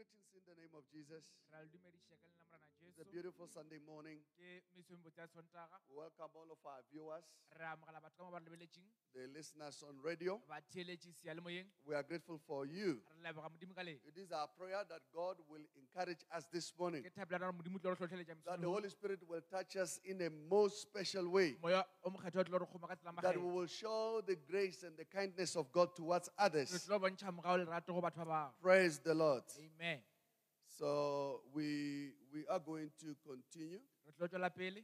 Greetings in the name of Jesus. Ra le dumedisha ka leina la Morena It's a beautiful Sunday morning. Ke mesomebotse ya Sontaga. We welcome all of our viewers, Re amogela batho ka mo ba re lebeletseng, the listeners on radio. ba theeletše seyalemoyeng. We are grateful for you. Re leboga Modimo ka lena. It is our prayer that God will encourage us this morning, Ke thabela gore Modimo o tlo re tlhotlheletša that the. Holy Spirit will touch us in a most special way, Moya o mokgetho o tlo re kgoma ka tsela that we will show the grace and the kindness of God towards others. tlo bontšha mogao le lerato go batho ba bangwe. Praise the Lord. Amen. So we we are going to continue Re tlo tswela pele.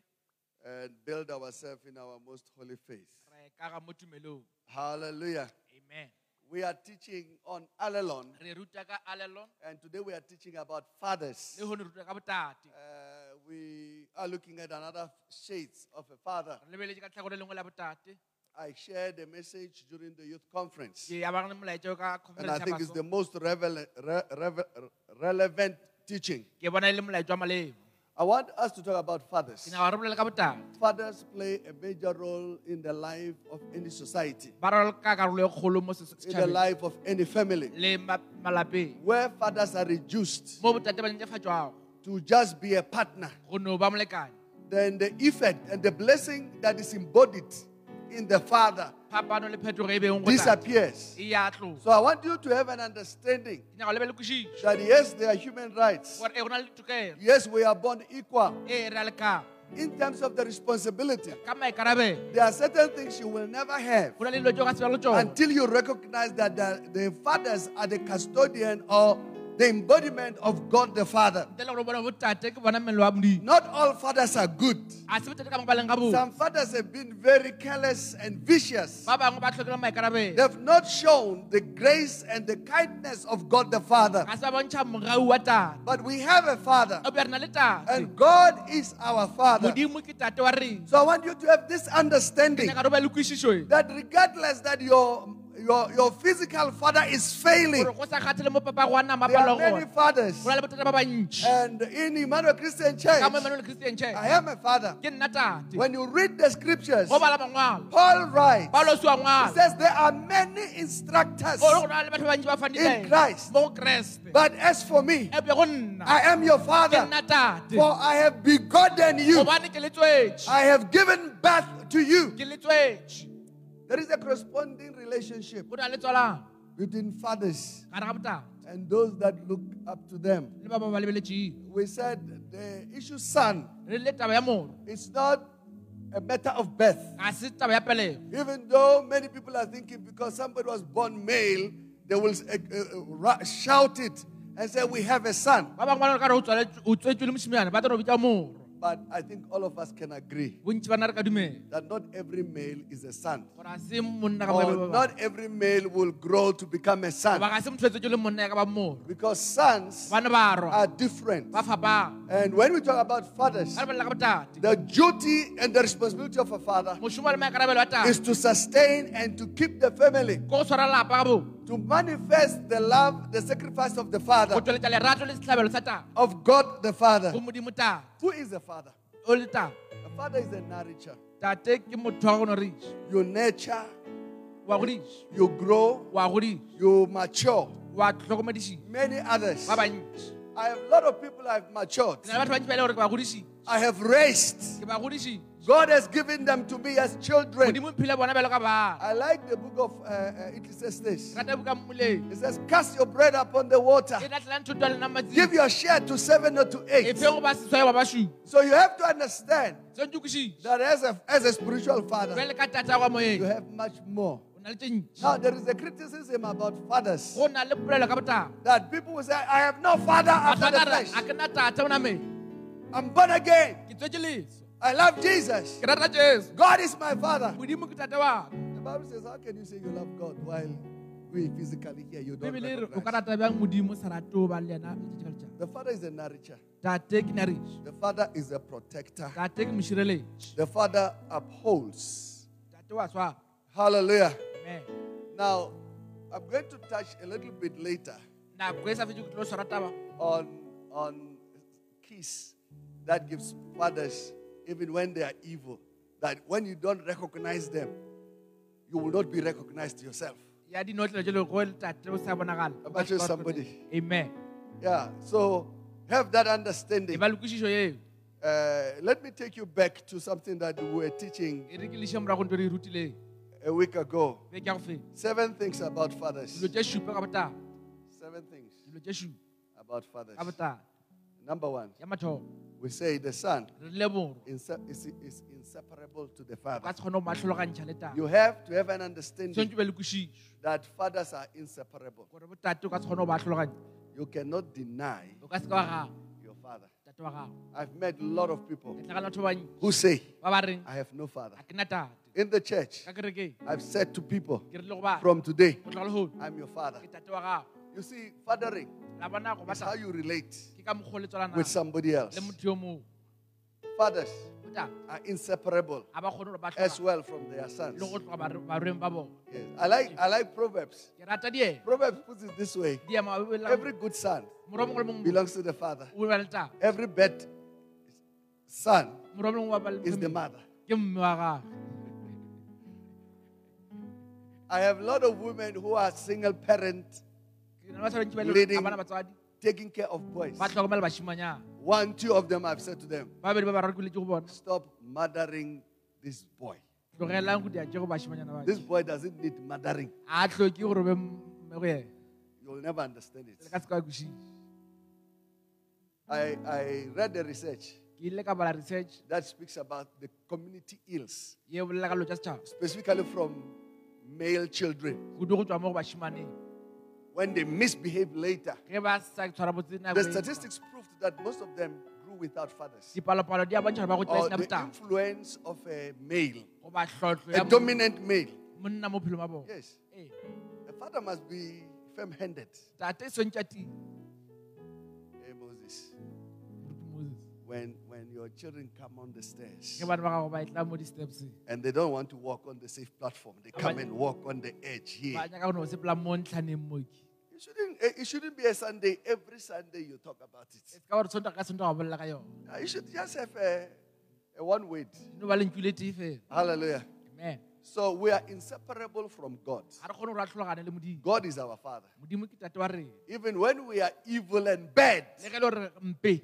and build ourselves in our most holy faith. Re kaga mo tumelong. Hallelujah. Amen. We are teaching on Alelon, Re ruta ka alelon. and today we are teaching about fathers. Le ho ruta ka botate. Uh, we are looking at another shades of a father. Re lebeletse ka tlhakore lengwe la botate. I shared a message during the youth conference, Ke abang le molaetsa o ka and I think it's the most revel- re- revel- relevant teaching. Ke bona le molaetsa wa malemo. I want us to talk about fathers. Ke nyaka re bolele ka botate. Fathers play a major role in the life of any society, ba raloka karolo kgolo in the life of any family. le ma- malapeng Where fathers are reduced mo botate ba netefatšwago to just be a partner, go no ba molekane then the effect and the blessing that is embodied in the father. Phapano le phetogo beng go tate disappears. So I want you to have an understanding ke nyaka lebe le kwešišo that yes, there are human rights. gore e eh, go na le ditokelo Yes, we are born equal. Eh, e lekang in terms of the responsibility. There are certain things you will never have go na le dilo tse o ka se be le tsone until you recognize that the, the fathers are the custodian or the embodiment of God the Father. Not all fathers are good. Some fathers have been very careless and vicious. They've not shown the grace and the kindness of God the Father. But we have a Father, and God is our Father. So I want you to have this understanding that regardless that your your, your physical father is failing, gore go sa kgathele mo papa go a nama there are many fathers. go na le botate ba bantšhi And in Emmanuel Christian Church, ka mo Emmanuel Christian Church I am a father. ke nna tate When you read the scriptures, go bala mangwalo Paul writes, he says there are many instructors. gore go na le batho ba bantši ba In Christ. mo go kreste But as for me, be go nna I am your father, for I have begotten you. gobane ke letswetše I have given birth to you. There is a corresponding relationship go na le tswalang between fathers gare ga botate and those that look up to them. We said the issue son re le taba ya mono is not a matter of birth. ga se taba ya pelego Even though many people are thinking because somebody was born male, they will uh, uh, shout it and say, We have a son. Ba bangwe ba nale ka re o tswaletswe- o tswetswe le mosimane ba tlo re o bitša moro But I think all of us can agree bontši ba na re ka dumela that not every male is a son. gore ga se monna ka Or not every male will grow to become a son. ba ga se motho etsetswe le monna ya ka ba moro Because sons bane ba rwa are different. And when we talk about fathers, ga re bolela ka botate the duty and the responsibility of a father mošomo le maikarabelo wa is to sustain and to keep the family, ko go tshwara lapa ka bong to manifest the love, the sacrifice of the father, tsweletša lerato le setlhabelo sa tate of God the Father. go modimo tate Who is the father? o le tate A father is a nourisher. tate ke motho wa go no reiša You nurture, you grow, you mature. Many others. I have a lot of people I've matured. ke na le batho bantši ba le gore ke ba godišitše I have raised. Ke ba godišitše God has given them to me as children. modimo phile bona bjalo ka bana I like the book of uh, uh, Ecclesiastes. rata buka mmoleng It says, Cast your bread upon the water. tlatlela nthoto le nna Give your share to seven or to eight. feng go ba seswae ba So you have to understand sentse o kwešiše that as a, as a spiritual father, jale ka tata kwa you have much more. o na le tše ntši Now, there is a criticism about fathers go na le polelo ka botang that people will say, I have no father after the flesh. a ke nna tata o nameng I'm born again. Ke tswetse leso I love Jesus. ke rata jesu God is my father. modimo ke tate wa The Bible says, How can you say you love God while we physically here you don't bebele re o ka recognize? rata bjang modimo sa rate o ba le yena letšatši ka letšatši The father is a nourisher. tate ke nariša The father is a protector. tate ke mošireletši The father upholds. tate wa swara Hallelujah. amen Now, I'm going to touch a little bit later nako sa fetse ke tlo on, on keys that gives fathers, even when they are evil, that when you don't recognize them, you will not be recognized yourself. ya dinotlelo tse le go le tate o sa bonagala How about you, somebody? amen Yeah. So have that understanding. ba le kwešišo eo Uh, let me take you back to something that we were teaching re ke liše morago nto re rutileng a week ago. be ke ya go feta Seven things about fathers. dilo tše šupa ka botala Seven things dilo tše šupa about fathers. Number one, we say the son re rile borwa inse- is, is inseparable to the father. se kgone go maatlhologantšha le taba. You have to have an understanding tshwanetse o be le kwešišo that fathers are inseparable. gore botate o ka se kgone go baatlhologanya You cannot deny o ka se ka wa gago your father. tate wa gago. I've met a lot of people ke tlhagana batho ba bantši who say, ba ba reng? I have no father. ga ke na tate. In the church, I've said to people ke rile go ba. From today, go tloga lehono I'm your father. Ke tate wa gago You see, fathering is how you relate ke ka mokgwa o le tswalanang with somebody else. le motho yo mongwe Fathers are inseparable ga ba kgone gore ba as well from their sons. le go tloga bar- barweng ba bona Yes. I like I like Proverbs. ke rata diema Proverbs puts it this way: every good son morwa mongwe le mongwe belongs to the father. o ba le taba Every bad son morwa mongwe wa ba le is the mother. ke mme wa gagwe I have a lot of women who are single parent Leading- ga bana batswadi taking care of boys. ba tlhokomela bašimanyana One, two of them I've said to them, ba babedi ba bararo ke boletse go bona stop mothering this boy. tlogelang go dia tse go bašimanyana ba This boy doesn't need mothering. a tlhoke gore o be mme go ena You'll never understand it. ka se ka kwešiša I, I read the research ke ile ka bala research that speaks about the community ills, ye bolela ka lo tša setšhaba specifically from male children. When they misbehave later, ge ba sa tshwara botse nako the statistics proved that most of them grew without fathers. dipalopalo di a bontšha gore ba go Or the influence of a male, go ba tlhotlho a dominant male. monna mo phelong wa bona. Yes. ee A father must be firm handed. tate swantša tiro Hey, Moses, when, when your children come on the stairs ge bana ba gago ba tla mo di-steps. and they don't want to walk on the safe platform, they come and walk on the edge here. Ba nyaka go no sepela mo ntlhaneng moke It shouldn't, eh, it shouldn't be a Sunday. Every Sunday you talk about it. se ka gore sontaga ka sontaga go bolela ka yone You should just have a, a one word. no ba lentswile tee fela Hallelujah. amen So we are inseparable from God. ga re kgone gore a tlhologane le modimo God is our Father. modimo ke tate wa rena Even when we are evil and bad, le ge le gore mpe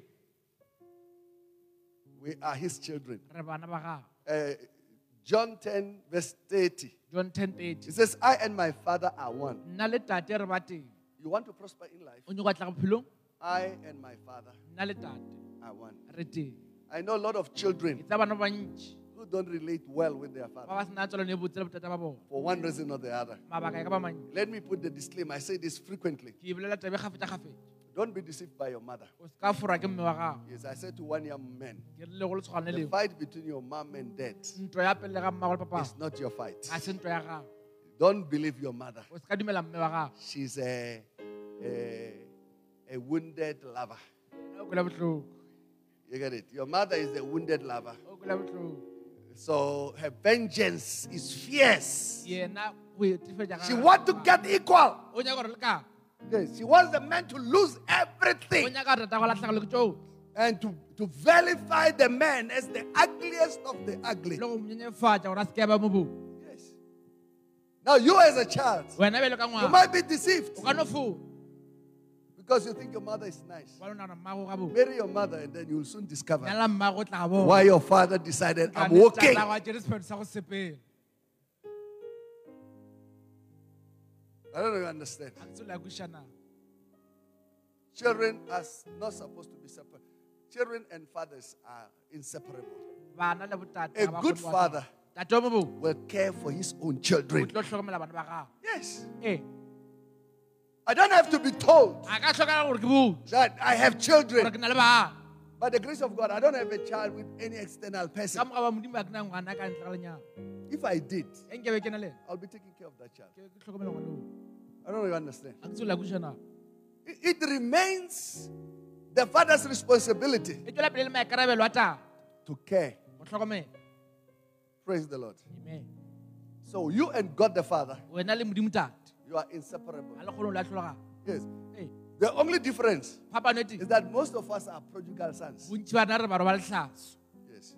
we are His children. re bana ba gago Uh, John 10, verse 30. john ten thirty It says, I and my Father are one. Nna le tate re ba teng You want to prosper in life? o nyako tla bophelong I and my Father nna le tate are one. re teng I know a lot of children tsa bana ba bantši who don't relate well with their ba father ba sena tswelano e botse botata ba bona for one reason or the other. mabaka e ka ba mantši Let me put the disclaimer. I say this frequently. ke bolela tabe gafetša-gafetša Don't be deceived by your mother. o se ka fora ke mme wa gago Yes, I said to one young man, ke rile go le tshwana the fight between your mom and dad ntwa ya pele ga mmago le papa is not your fight. ga se ntwa ya gago Don't believe your mother. o se dumela mme wa gago She's a, a, a wounded lover. o kwela botlhoko You get it? Your mother is a wounded lover. o kwela botlhoko So her vengeance is fierce. yena go etefetša She wants to get equal. o nyaka gore le ka Yes, she wants the man to lose everything nyaka gore tata go latlhagelo ke tsoo and to, to vilify the man as the ugliest of the ugly. le go monyenyefatša gore a se ke ba mo bong Yes. Now, you as a child, wena bele ka you might be deceived o ka no foo because you think your mother is nice. wa lona mmago ga bong Marry your mother, and then you'll soon discover nyala mmago o tla ga why your father decided I'm walking. a jere sephelo sa go sepela I don't know you understand. ga ke tsela ya kwešišana Children are not supposed to be separate. Children and fathers are inseparable. bana le botate A good father tate wa mo bong will care for his own children. tlo tlhokomela bana ba gago Yes. Eh. I don't have to be told ga ka tlhokana gore ke bong that I have children. ke na le bana By the grace of God, I don't have a child with any external person. moga ba modimo a ke na ngwana ka ntle ga lenyalo If I did, nke be ke na le ena, I'll be taking care of that child. ke ke tlhokomela ngwana o I don't know you understand. ga ke tsela ya kwešišana It, it remains the father's responsibility tswela pele le maikarabelo a taba to care. Praise the Lord. amen So you and God the Father, wena le modimo tate you are inseparable. ga le kgone o la tlhologana Yes. ee The only difference phapano e is that most of us are prodigal sons. bontši bana re baro ba Yes.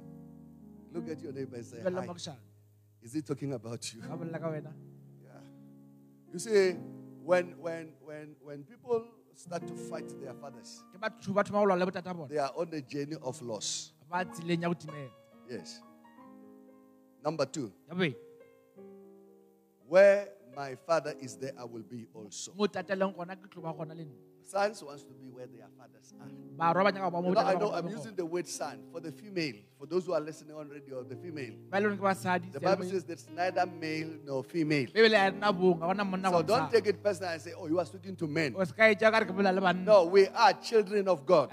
Look at your neighbor and say, Hi. Is he talking about you? ga bolela ka wena Yeah. You see, when when when when people start to fight their fathers. ke batho ba thoma go lwa le botata bona They are on a journey of loss. ba tseleng ya Yes. Number two, where my father is there, I will be also. mo tateleng gona ke tlo ba gona le nna Sons wants to be where their fathers are. barwa ba nyaka go ba mo You know, I know I'm using the word son for the female. For those who are listening on radio, the female. ba le gore ke basadi The Bible says there's neither male nor female. bebele ya nna bong ga bona monna So don't take it personal and say, oh, you are speaking to men. o se ka etša ka re ke bolela le banna No, we are children of God.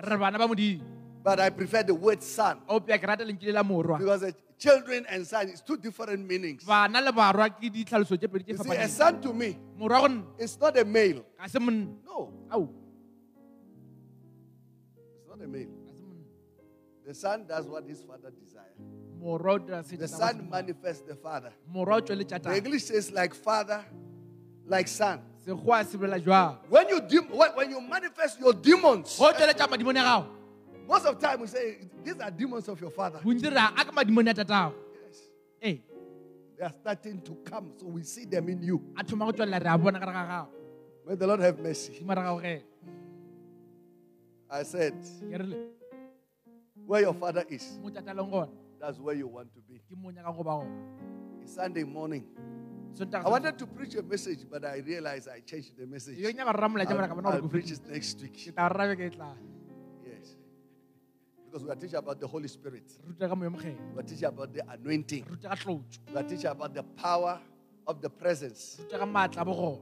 Re bana ba modimo But I prefer the word son oh, opea ke rata lenkile la morwa because the children and son is two different meanings. bana le barwa ke ditlhaloso tše pedi tše You see, a son to me is not a male. ga se monna No, it's not a male. ga se monna The son does what his father desires. morwa o dira The son manifests the father. morwa o tšweletša The English says like father, like son. sekgowa se bolela jwang When you when when you manifest your demons, go tšweletša madimong ya gago most of the time we say these are demons of your father. bontsi re a ka madimong Yes. ee They are starting to come, so we see them in you. a thoma go tswelela re a bona ka re ga gago May the Lord have mercy. dimo re gago ge I said, where your father is, mo tataleng gona that's where you want to be. ke mo nyakang go ba gona It's Sunday morning. I wanted to preach a message, but I realized I changed the message. yo nyaka rra molaetša mara ka bona I'll, I'll preach it next week. Because we are teaching about the Holy Spirit. ruta ka moyo mogelo We are teaching about the anointing. ruta ka tlotso We are teaching about the power of the presence. ruta ka maatla bo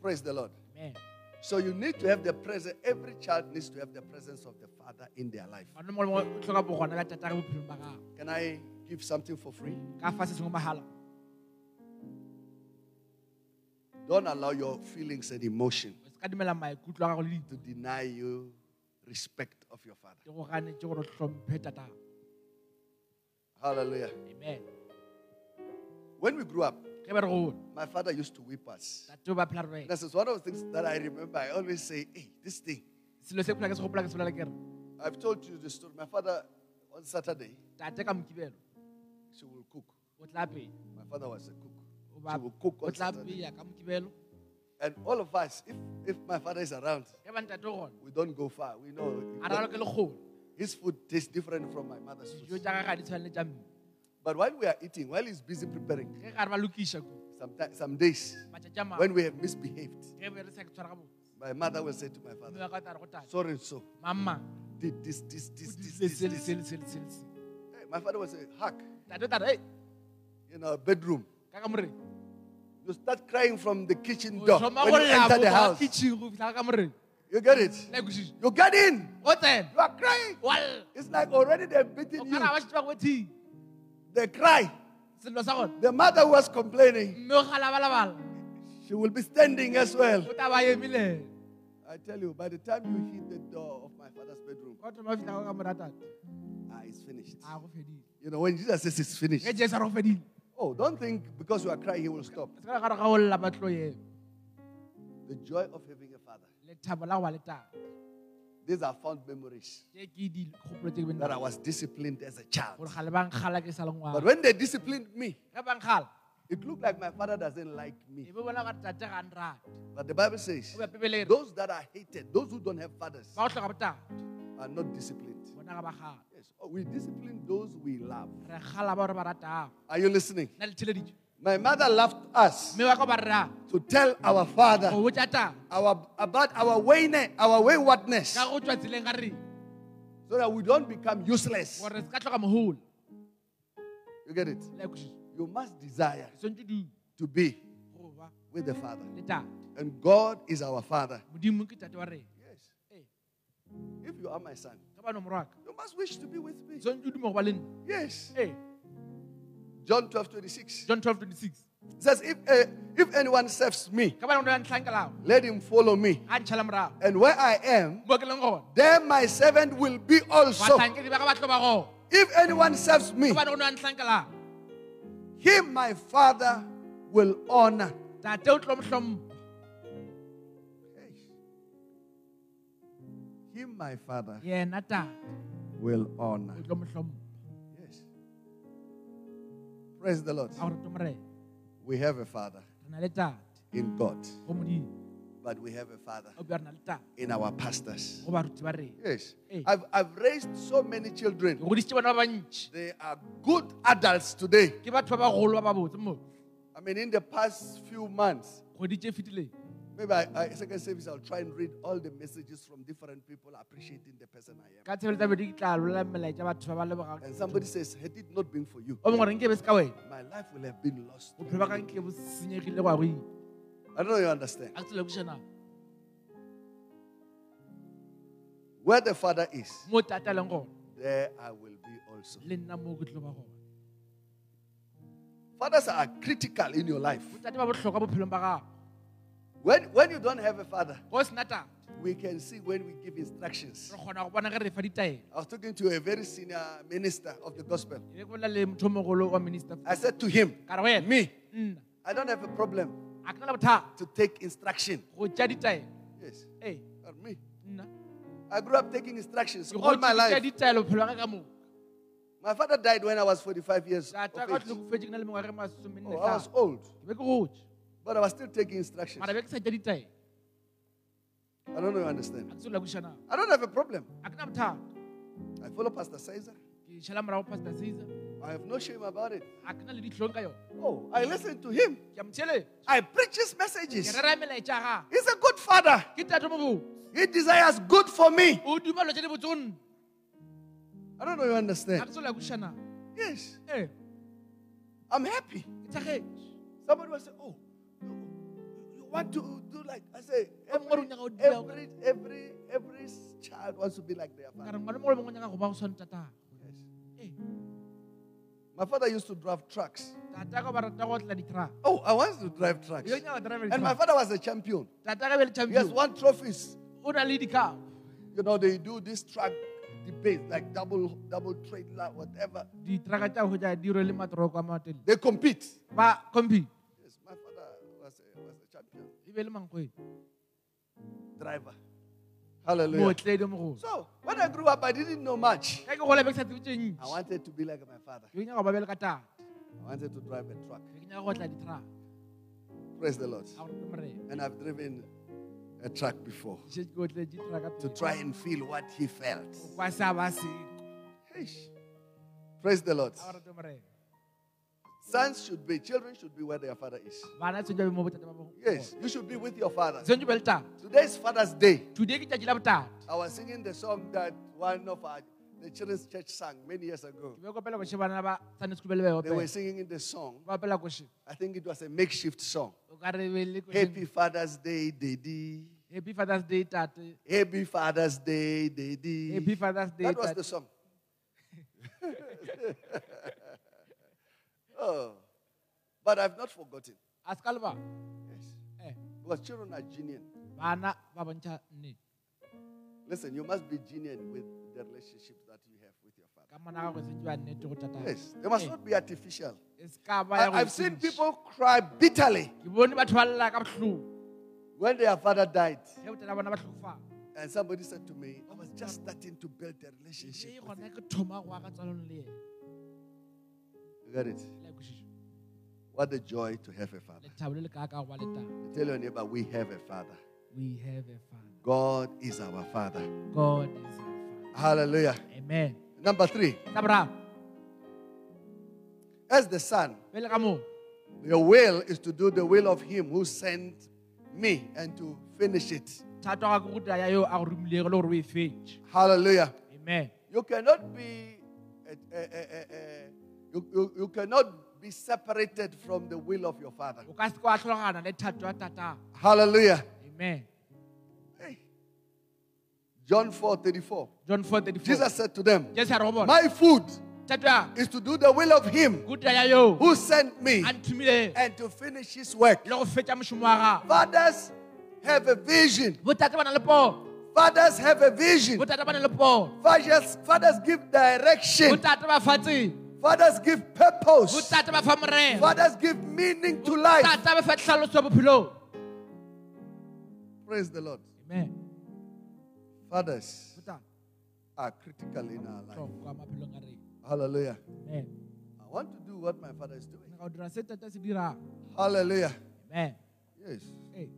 Praise the Lord. amen So you need to have the presence. Every child needs to have the presence of the Father in their life. bana mo le mongwe o tlhoka bogona ba tata ka bophelong ba gago Can I give something for free? ka fa se sengwe mahala Don't allow your feelings and emotion o se ka dumela maikutlo a gago le to deny you respect of your Father. di go ganetse gore o tlhomphe tatago Hallelujah. amen When we grew up, ge ba re gola my father used to whip us. tate o ba phela re This is one of the things that I remember. I always say, hey, this thing. selo se phela ke se gopola ke se bolela ke re I've told you the story. My father, on Saturday, tate ka mokibelo she will cook. o tla peya My father was a cook. She will cook on Saturday. Peya ka mokibelo And all of us, if, if my father is around, ge ba ntate o gona we don't go far. We know his food tastes different from my mother's food. tja ga ga di tshwane le tša mme. But while we are eating, while he's busy preparing, ge ga re ba lokiša ku sometimes, some days, matšatši a mangwe. when we have misbehaved, ge be re sa ke tshwara gabotse my mother will say to my father, wa ka tla re go tate so. Mama. did this, this, this, this, this, this. se Hey, my father will say, Huck, tate o tla re in our bedroom. You start crying from the kitchen o door when you enter the house. kitchen go fitlha ka moreng You get it? You get in. What then? You are crying. Well, It's like already they're beating you. ra ba šetse ba go They cry. sello sa gone The mother was complaining, mme o galabalabala she will be standing as well. o tla ba emile I tell you, by the time you hit the door of my father's bedroom, o thoma o fitlha ka mora tate ah, it's finished. a go fedile You know, when Jesus says it's finished, ge jesu a re go fedile oh, don't think because you are crying, he will stop. se ka ga re ga o lla ba tlo eme The joy of having a father. lethabo la go ba le tate These are fond memories tše ke di kgopolo tše ke that I was disciplined as a child. gore gale ba nkgala ke sa le But when they disciplined me, ge ba nkgala it looked like my father doesn't like me. be bona gare tate ga nrate But the Bible says, o be pebelere those that are hated, those who don't have fathers, ba go tlhoka botate are not disciplined. bona ga ba gala Yes, oh, we discipline those we love. re gala ba gore ba ratang Are you listening? nna le theleditše My mother loved us mme wa ka ba rrang to tell our father go botsa tang our, about our wayne, our waywardness, ka go tswa tseleng ga re so that we don't become useless. gore se ka tlhoka mogolo You get it? You must desire to be with the Father. And God is our Father. modimo ke tate wa rena. Yes. ee If you are my son, ka bano morwaka you must wish to be with me. swantse o duma go ba le nna. Yes. ee John 12 26 john 12 26 says, if, uh, if anyone serves me, ka bana go ya ntlhankelago let him follow me. ga ntšhala morago And where I am, mo ke leng gona there my servant will be also. batlhankedi ba ka ba tlo ba gona If anyone serves me, him my Father will honor. tate o tlo motlhompha Hey. Him my Father yena tate will honor. Yes. Praise the Lord. a to We have a Father re na le tate in God. modimo but we have a father oh, o bja re na le taba in our pastors. go baruti ba rena Yes. Eh. I've, I've raised so many children. godisitse bana ba bantši They are good adults today. ke batho ba bagolo ba babotse mo I mean, in the past few months, kgwedi tše fetileng maybe I, I, second service, I'll try and read all the messages from different people appreciating the person I am. ka tshebeletsa bedi ke tla lolela melaetša batho ba ba lebogang And somebody says, had it not been for you, o mongwe re nke be se ka wena my life will have been lost. I don't know you understand. a ke tsela kušana Where the father is, mo tata leng gona there I will be also. le nna mo ke tlo ba gona Fathers are critical in your life. botate ba botlhokwa bophelong ba gago When, when you don't have a father, go sena tata we can see when we give instructions. re kgona go bona ge re fa ditaelo I was talking to a very senior minister of the gospel. ke bolela le motho o mogolo wa minister I said to him, ka re wena Me, I don't have a problem a ke na le bothata to take instruction. go tša ditaelo Yes, ee but me. I grew up taking instructions all my life. ditaelo bophelo ba ka ka moka My father died when I was 45 years tata of ka age. tlhokofetse ke na le mengwaga masomenne Oh, I was old, ke be ke gotse but I was still taking instructions. mara be ke sa tša ditaelo I don't know you understand. a ke tsela kušana I don't have a problem. a ke na bothata I follow Pastor Caesar. Ke šhala morago pastor caesar I have no shame about it. a ke na le ditlhong Oh, I listen to him. ke a motheletša I preach his messages. rera melaetša ga He's a good father. ke tate mo botse He desires good for me. o dumelo tša di botse o nna I don't know you understand. ke tsela kušana Yes, ee I'm happy. Somebody will say, Oh, you, want to do like I say, Wa mongwe o every, nyaka ho dira- every, every, every child wants to be like their father. My father used to drive trucks. tata ka ba rata go tla ditruck Oh, I wanted to drive trucks. yo nyaka driver And my father was a champion. tata ka be le He has won trophies. o na le You know, they do this truck debate, like double double trailer, whatever. ditraka tša go ja diro le matoroko a matele They compete. ba compete Yes, my father was a, was a champion be le mankgwedi driver. Hallelujah. So when I grew up, I didn't know much. ka ke gola be ke sa tsebe tše I wanted to be like my father. ke nyaka go ba be le ka tata I wanted to drive a truck. ke nyaka go tla ditruck Praise the Lord. a gore ke morena And I've driven a truck before ke šetse ke otletse ditrucka to try and feel what he felt. kwa sa ba se Eish. Praise the Lord. Sons should be, children should be where their father is. bana tshwantse ba be mo botate ba bo Yes, you should be with your father. tshwantse be le tata Today's Father's Day. today ke tšatši la I was singing the song that one of our the children's church sang many years ago. ke be kopela koše bana ba sunday school be le be They were singing in the song. ba opela koše I think it was a makeshift song. o ka re be le koše- Happy Father's Day, Daddy. happy fathers day tate Happy Father's Day, Daddy. happy fathers day That was the song. oh, but I've not forgotten. a se Yes, eh because children are genuine. bana ba bontšha Listen, you must be genuine with the relationships that you have with your father. ka mona ga go sentse ba nnete go tata Yes, they must not be artificial. I, I've seen people cry bitterly ke bone batho ba lla ka botlhoko when their father died. ge botala bona ba tlhokofala And somebody said to me, I was just starting to build a relationship. You got it? What a joy to have a father. lethabo le le ka ka go ba le tata Tell your neighbor, we have a father. we have a father God is our father. god is our father Hallelujah. amen Number three, as the son, your will is to do the will of him who sent me and to finish it. thato ga ke go taya yo a go romilego le gore o fetse Hallelujah. amen You cannot be, uh, uh, uh, you, you, you cannot be separated from the will of your father. o ka se kwa tlhologana le thato ya tatang Hallelujah. amen Hey. John 4 34. john 4 34 Jesus said to them, jesu a re go bona My food thato ya is to do the will of him go taya yo who sent me a nthumileng and to finish his work. le go fetša mošomo wa gago Fathers have a vision. botate ba na le pono Fathers have a vision. botate ba na le pono Fathers, fathers give direction. botate ba fa tsebo Fathers give purpose. botate ba fa morero Fathers give meaning to life. botate ba fa tlhaloso bophelong Praise the Lord. amen Fathers are critical in our life. tlhokwa maphelong a rena Hallelujah. amen I want to do what my father is doing. ga o dira se tata se dirang Hallelujah. amen Yes. Ee.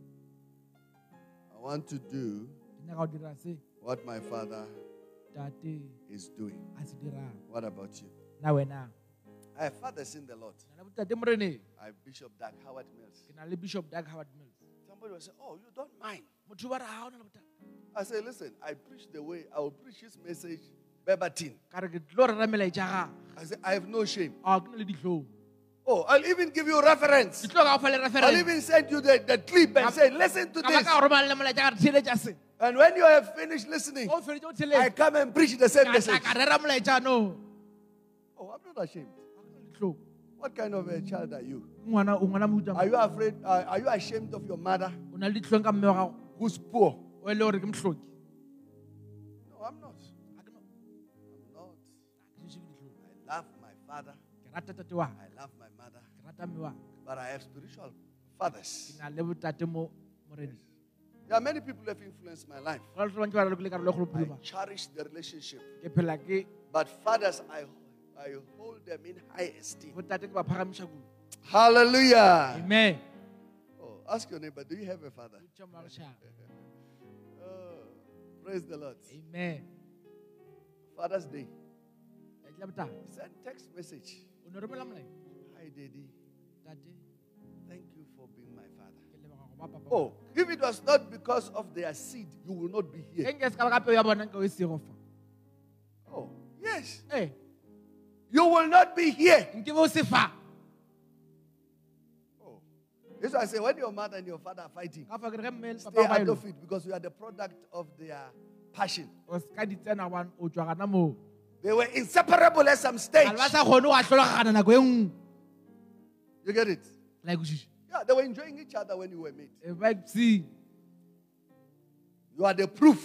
want to do ke nyaka go dira se what my father is doing. a se dirang What about you? I have fathers in the Lord. ke na le botate moreneng I have Bishop Doug Howard Mills. na le bishop dag heward mills Somebody will say, Oh, you don't mind. motho ba re ga o na le botate I say, Listen, I preach the way, I will preach his message verbatim. ka re ke tlo rera melaetša gage I say, I have no shame. a ke na le ditlhong Oh, I'll even give you reference. ke tlo ka go fa le I'll even send you the, the clip and say, Listen to this. ka go romala le molaetša ka re theeletša se And when you have finished listening, o feditše o I come and preach the same message. Oh, I'm not ashamed. ga ke na le What kind of a child are you? ngwana o ngwana mohuta Are you afraid? Uh, are you ashamed of your mother o na le ditlhong ka mme wa gago who's poor? o le gore ke motlhoki No, I'm not. Ga ke no- I'm not. ga ke šešo ke ditlhong I love my father. ke rata tate wa I love my mother. ke rata mme wa But I have spiritual fathers. na le botate mo moreneng There are many people who have influenced my life. go na le batho ba ntse ba re le karolo kgolo I cherish the relationship. ke phela ke But fathers, I, I hold them in high esteem. botate ke ba phagamiša kudu Hallelujah. amen Oh, ask your neighbor, do you have a father? Oh, praise the Lord. amen Father's Day. letšatši la Send text message. o ne Hi, Daddy. Daddy. Thank you for being my father. ke lebega go ba papa Oh, if it was not because of their seed, you will not be here. nke se ka ba ka peo ya bona nka o sego fa Oh, yes. ee You will not be here. nke bo se Oh. That's why I say when your mother and your father are fighting, ka fa ke re ge mme le stay out of it because you are the product of their passion. o se ka di tsena gobane o tswa gana moo They were inseparable at some stage. ga le ba sa kgone go atlhologana nako nngwe You get it? Yeah, they were enjoying each other when you were made. Eh, e You are the proof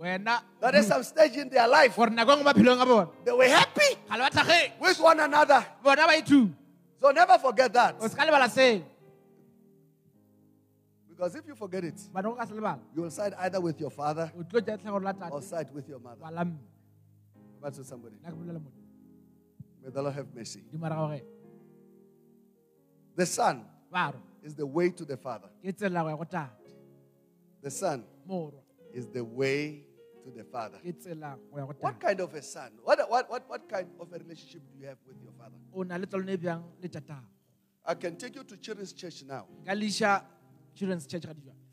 that at some stage in their life, gore nako nngwe maphelong a bona. They were happy. Ga le ba tlhage with one another. bona ba itu. So never forget that. o se ka lebala seo. Because if you forget it, bana go ka se lebala. you will side either with your father o tlo ja tlhagoro la or side with your mother. wa la mme. That's to somebody. la ke bolela motho. May the Lord have mercy. di mara gore The son is the way to the father. ke tsela go ya go tate. The son is the way to the father. ke tsela go What kind of a son? What, what, what, what kind of a relationship do you have with your father? o na le tlolone bjang le tatago I can take you to children's church now. children's church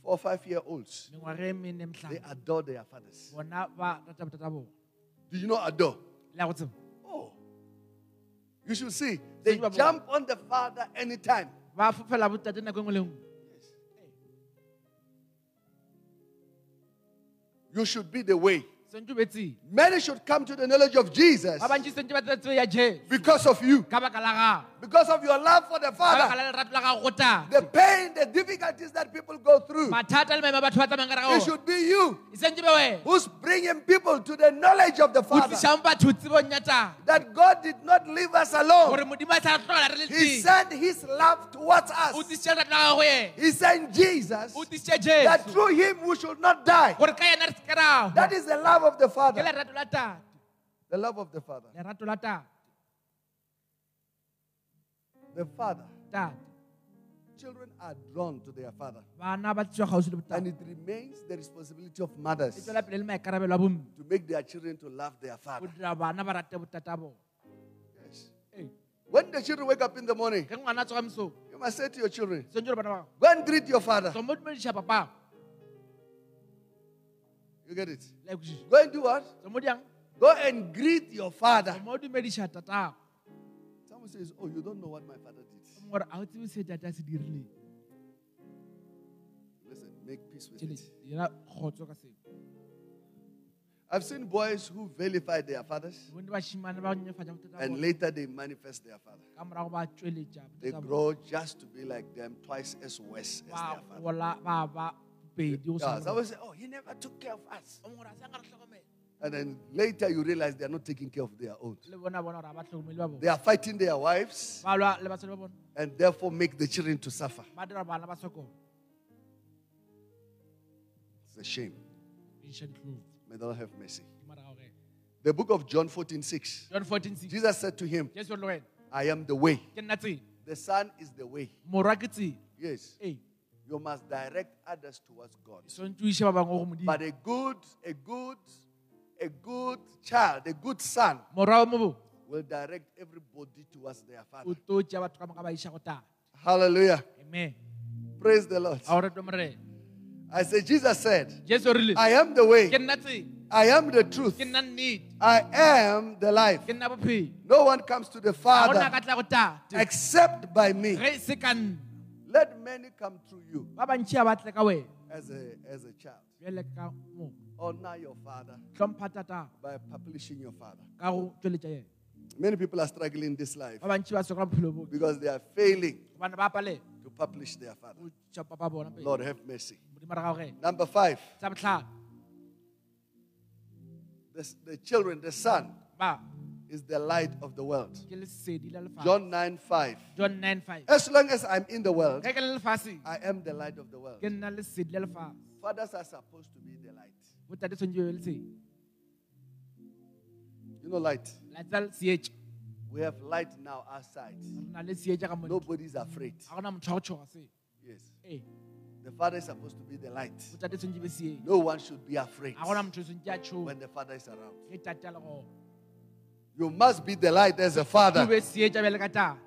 Four or five year olds. They adore their fathers. bona ba rata botata bona Do you know adore? le ya go Oh. You should see. They jump on the father anytime. You should be the way. sentse o betseng Many should come to the knowledge of Jesus ba bantši sentse ba tsebe ya jesu. because of you, ka baka la gago because of your love for the Father. la lerato la gago go tate The pain, the difficulties that people go through. mathata le maemo a batho ba tsamayang ka It should be you sentse be wena who's bringing people to the knowledge of the Father. tlišang batho tsebong ya tang That God did not leave us alone. gore modimo a sa re tlogela re le He sent His love towards us. tlisitše lerato la gago yena He sent Jesus that through Him we should not die. gore ka yena re se ke rago That is the love of the Father. lerato la tate The love of the Father. Lerato la tate The Father. tate Children are drawn to their Father. bana ba tliswa kgauswi le And it remains the responsibility of mothers tswela pele le maikarabelo to make their children to love their father. dira bana ba rate botata bona Yes. Ee. When the children wake up in the morning, ge ngwana a tsoga mesong you must say to your children, sentse gore bana ba go and greet your father. tswa mo dumediša papa You get it? Go and do what? tswa mo diang Go and greet your father. Someone says, Oh, you don't know what my father did. gore a o tsebe se tate a se dirileng Listen, make peace with it. dira kgotso ka seo I've seen boys who vilify their fathers bone bašimane ba nyefatša botata and later they manifest their father. ka morago ba tsweletša They grow just to be like them, twice as worse as their father. gola ba ba pedi go Yeah, sa someone say, Oh, he never took care of us. Gore a sa nga re tlhokomela And then later you realize they are not taking care of their own. le bona bona gore a ba tlhokomele ba They are fighting their wives ba lwa le basadi ba bona and therefore make the children to suffer. ba dira bana ba sokola It's a shame. May the Lord have mercy. ke maragao ge The book of John 14 6. john 14 6 Jesus said to him, I am the way. ke nna tsela The Son is the way. Yes. You must direct others towards God. swantse o ise ba bangwe go But a good, a good, a good child, a good son will direct everybody towards their father. tlo tšea batho ka moka ba iša go tata Hallelujah. amen Praise the Lord. a o retwe morena I say, Jesus said, jesu o rile I am the way, ke nna tsela I am the truth, ke nna nnete I am the life. ke nna bophelo No one comes to the Father ka tla go tate except by me. ge se ka nna Let many come through you ba bantšhi a batle ka wena as a, as a child. Honor your father hlompha tata by publishing your father. ka go tšweletša yena Many people are struggling in this life ba bantšhi ba sokola bophelo bo because they are failing gobane ba palela to publish their father. go tša papa bona pele Lord, have mercy. modimo ra gago ge Number five, sa botlhano the, the children, the son ba is the light of the world. ke lesedi la lefatshe John 9 5. john 9 5 As long as I'm in the world, ge ke le lefaseng I am the light of the world. ke nna lesedi la lefatshe Fathers are supposed to be the light. Botate tshwanetse be lesedi You know, light. We have light now outside. re na le seetša ka mone Nobody's afraid. ga gona motho wa go tshoga se Yes. Eh. The father is supposed to be the light. botate tshwanetse be seetša No one should be afraid ga gona motho o tshwanetse when the father is around. ge tate a le gona You must be the light as a father. be seetša bjale ka tate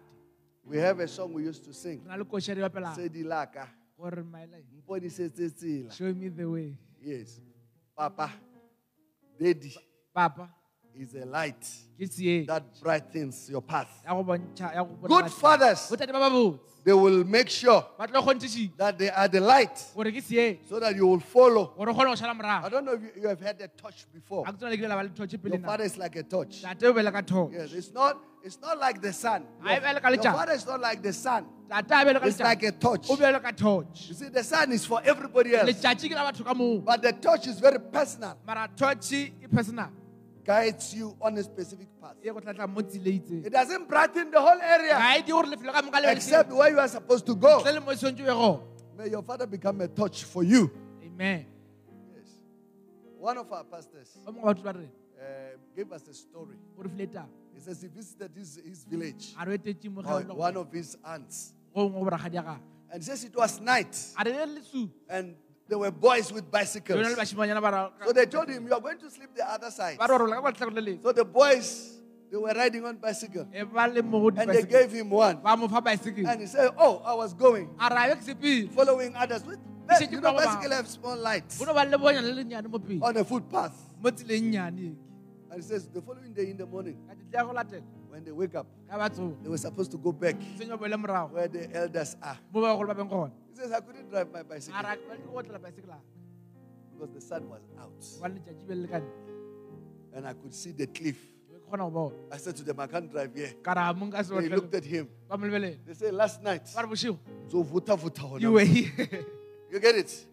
We have a song we used to sing. re na le košadi ba pela Sedi laka, gore my life mponisetse tsela. show me the way Yes. Papa, Daddy. Papa is a light that brightens your path. ya go bontšha ya go bona Good fathers, botate ba babotse they will make sure ba tlo kgonthišiša that they are the light gore ke seetša so that you will follow. gore o kgone go šala I don't know if you, you have had a touch before. a ke tsona le kile la ba le thotšhe pele Your father is like a touch. tate o be le ka thotšhe Yes, it's not it's not like the sun. Your, your father is not like the sun. tate a be le ka It's like a letšatši touch. o be le ka thotšhe You see, the sun is for everybody else. letšatši ke la batho ka moo But the touch is very personal. Mara thotšhe personal Guides you on a specific path. go tlatla mo tsile itseng It doesn't brighten the whole area ga di gore lefelo ka moka le be le except where you are supposed to go. tle le mo swantse o ye gona May your father become a touch for you. amen Yes. One of our pastors o mongwe wa batho ba rena uh, gave us a story. o re file taba He says he visited his, his village, a re etetše mo or one of his aunts. go ngwe go boragadi ya gage And he says it was night, a re le lesu and there were boys with bicycles. bašimanyana ba ra- So they told him, You are going to sleep the other side. ba re gore o la ka kwa letlhakore le leng. So the boys, they were riding on bicycle, ba le mo go and they gave him one. ba mo fa baesekele And he said, Oh, I was going, a re a be ke sepele following others. With, you know, ba go ba- bicycle have small lights. Go no ba le bonyane le lennyane mo pele on a footpath. mo tseleng nyane. And he says, The following day in the morning, ka tetle ya go latela when they wake up, they were supposed to go back senyo boele morago. where the elders are. mo bagolo ba beng gona He says, I couldn't drive my bicycle. A ra ba ke go tlela baesekela because the sun was out. Ba letšatši be le le ka ntle and I could see the cliff. be ke kgona go bona. I said to them, I can't drive here. ka ra mo nka se They looked at him. ba mo lebelela They say, Last night, ba re bošego. so vuta vuta hona. You were here you get it?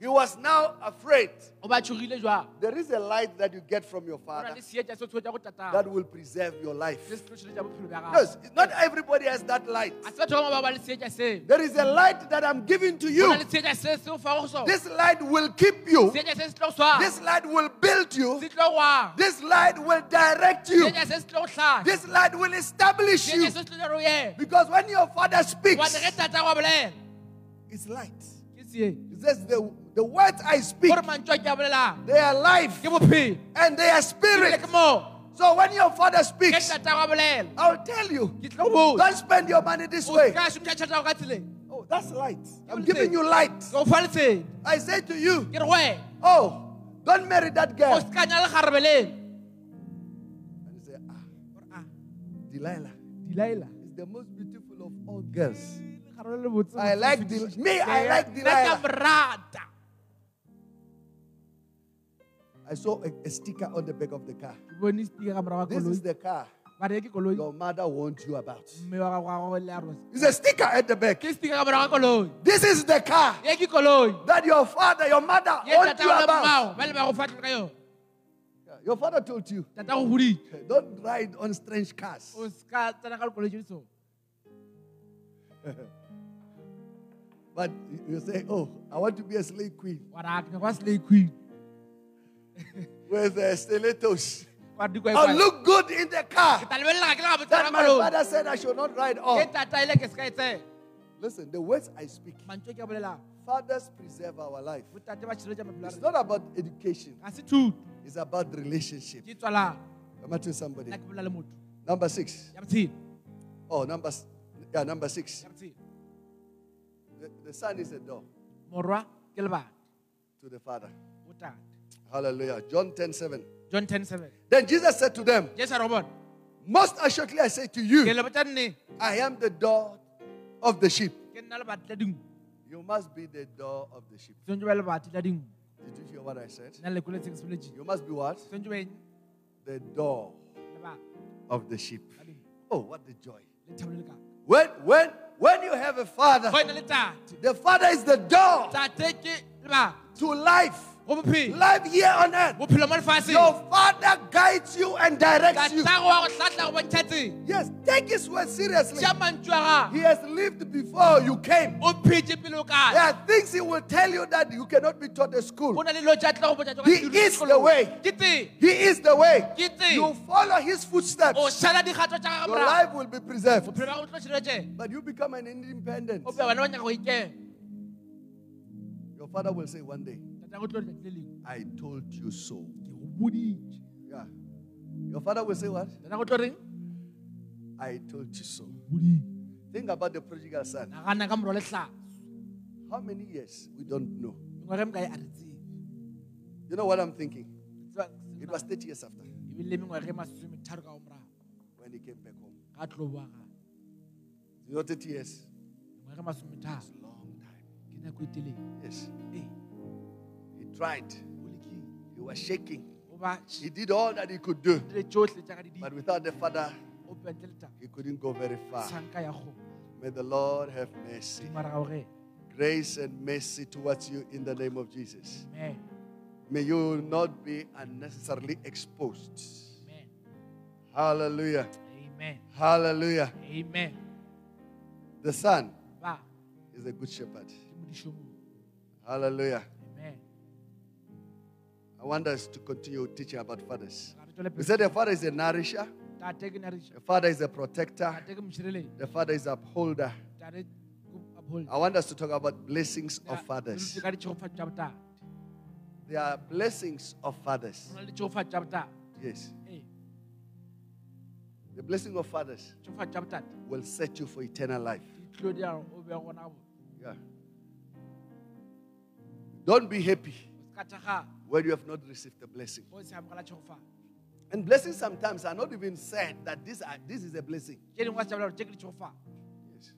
He was now afraid. o ba tšhogile jwang There is a light that you get from your father le seetša se o tshwetša go tatang that will preserve your life. se se tlo širetša bophelo bja gago Yes, not everybody has that light. There is a light that I'm giving to you. na le seetša se se o fago go sona This light will keep you. seetša se se tlo go swara This light will build you. se tlo gwang This light will direct you. seetša se se tlo go hlaka This light will establish you. seetša se se tlo dira o yena Because when your father speaks, gobane ge tata wa bolela it's light. He says, the, the words I speak, gore mantso a ke a bolelang they are life and they are spirit. So when your father speaks, tata wa bolela I'll tell you, ke tlo go botsa don't spend your money this way. ka šomiša tšhelete ya go ka tseleng Oh, that's light. I'm giving you light. ke go fa I say to you, oh, don't marry that girl. se ka nya lekgarebe And you say, ah, Gore, ah, Delilah is the most beautiful of all girls. lekgarebe le botse I like. Del- me, I like ke Delilah. I saw a, a sticker on the back of the car. ke bone sticker ka morago ga This is the car ba re ke koloi your mother warned you about. mme wa gago ga go It's a sticker at the back. ke sticker ka morago ga koloi This is the car ye ke koloi that your father, your mother warned you about. mmao ba le ba go fatlhela ka yone Yeah, Your father told you, tata go godile don't ride on strange cars. o se ka tsena ka dikoloi tse di so But you say, oh, I want to be a slave queen with uh, stilettos. I'll look good in the car ke tla lebelela ke le ga botse that my father said I should not ride ke on. tata ile ke se ka tsena Listen, the words I speak, mantswe ke a bolelang fathers preserve our life. botate ba tshireletsa maphelo a It's not about education, ga se thuto it's about relationship. Am I to somebody? nna ke bolela le motho Number six. Oh, number yeah, number six. The, the son is a door morwa ke lebati to the father. Hallelujah. John 10 7. john 10 7 Then Jesus said to them, jesu a re Most assuredly I say to you, le botsa nne I am the door of the sheep. ke nna lebati la dinku You must be the door of the sheep. tshwanetse ba lebati la dinku Did you hear what I said? nna le koletseng se boletseng You must be what? tshwanetse ba eng The door of the sheep. Oh, what the joy. le thabo le le kaka When when when you have a father, the father is the door tate ke lebati to life. Life here on earth. bophelo mo lefatsheng Your father guides you and directs you. tatago wa go hlatla go bontšha tsela Yes, take his word seriously. ša mantswe a He has lived before you came. o phetse pele o There are things he will tell you that you cannot be taught at school. go na le dilo tša tla go botša tša ka He is the way. He is the way. You follow his footsteps. o šala dikgato tša gago Your life will be preserved. bophelo ba gago tlo tšhiretše But you become an independent. o pe wena wa nyaka go ikema Your father will say one day, tata go tlo letšatši le lengwe I told you so. ke go boditše Yeah. Your father will say what? tata go tlo reng I told you so. Think about the prodigal son. nagana ka morwa letlhao How many years? We don't know. mengwaga mokae a re tsebe You know what I'm thinking? It was 30 years after ebile mengwaga masometharo ka go morago when he came back home. You know, 30 years? e masometharo Long time. ke nako telele Yes. ee He tried. He was shaking. He did all that he could do. dile tsotlhe tša ka di But without the father, o pentle le taba he couldn't go very far. sanka ya kgomo May the Lord have mercy. Grace and mercy towards you in the name of Jesus. amen May you not be unnecessarily exposed. amen Hallelujah. amen Hallelujah. amen The Son is a good shepherd. Hallelujah. I want us to continue teaching about fathers. We said the father is a nourisher, the father is a protector, the father is a upholder. tate ke uphold I want us to talk about blessings of fathers. ka ditšhegofatso tša botate There are blessings of fathers. go na le ditšhegofatso tša botate Yes. The blessing of fathers tšhegofatso tša botate will set you for eternal life. di tlilo di a o be gona gabo Yeah. Don't be happy o se ka thakga when you have not received the blessing. o se amogela tšhegofatso And blessings sometimes are not even said that this, are, this is a blessing. tše dingwe a se tšabela gore tše ke ditšhegofatso Yes.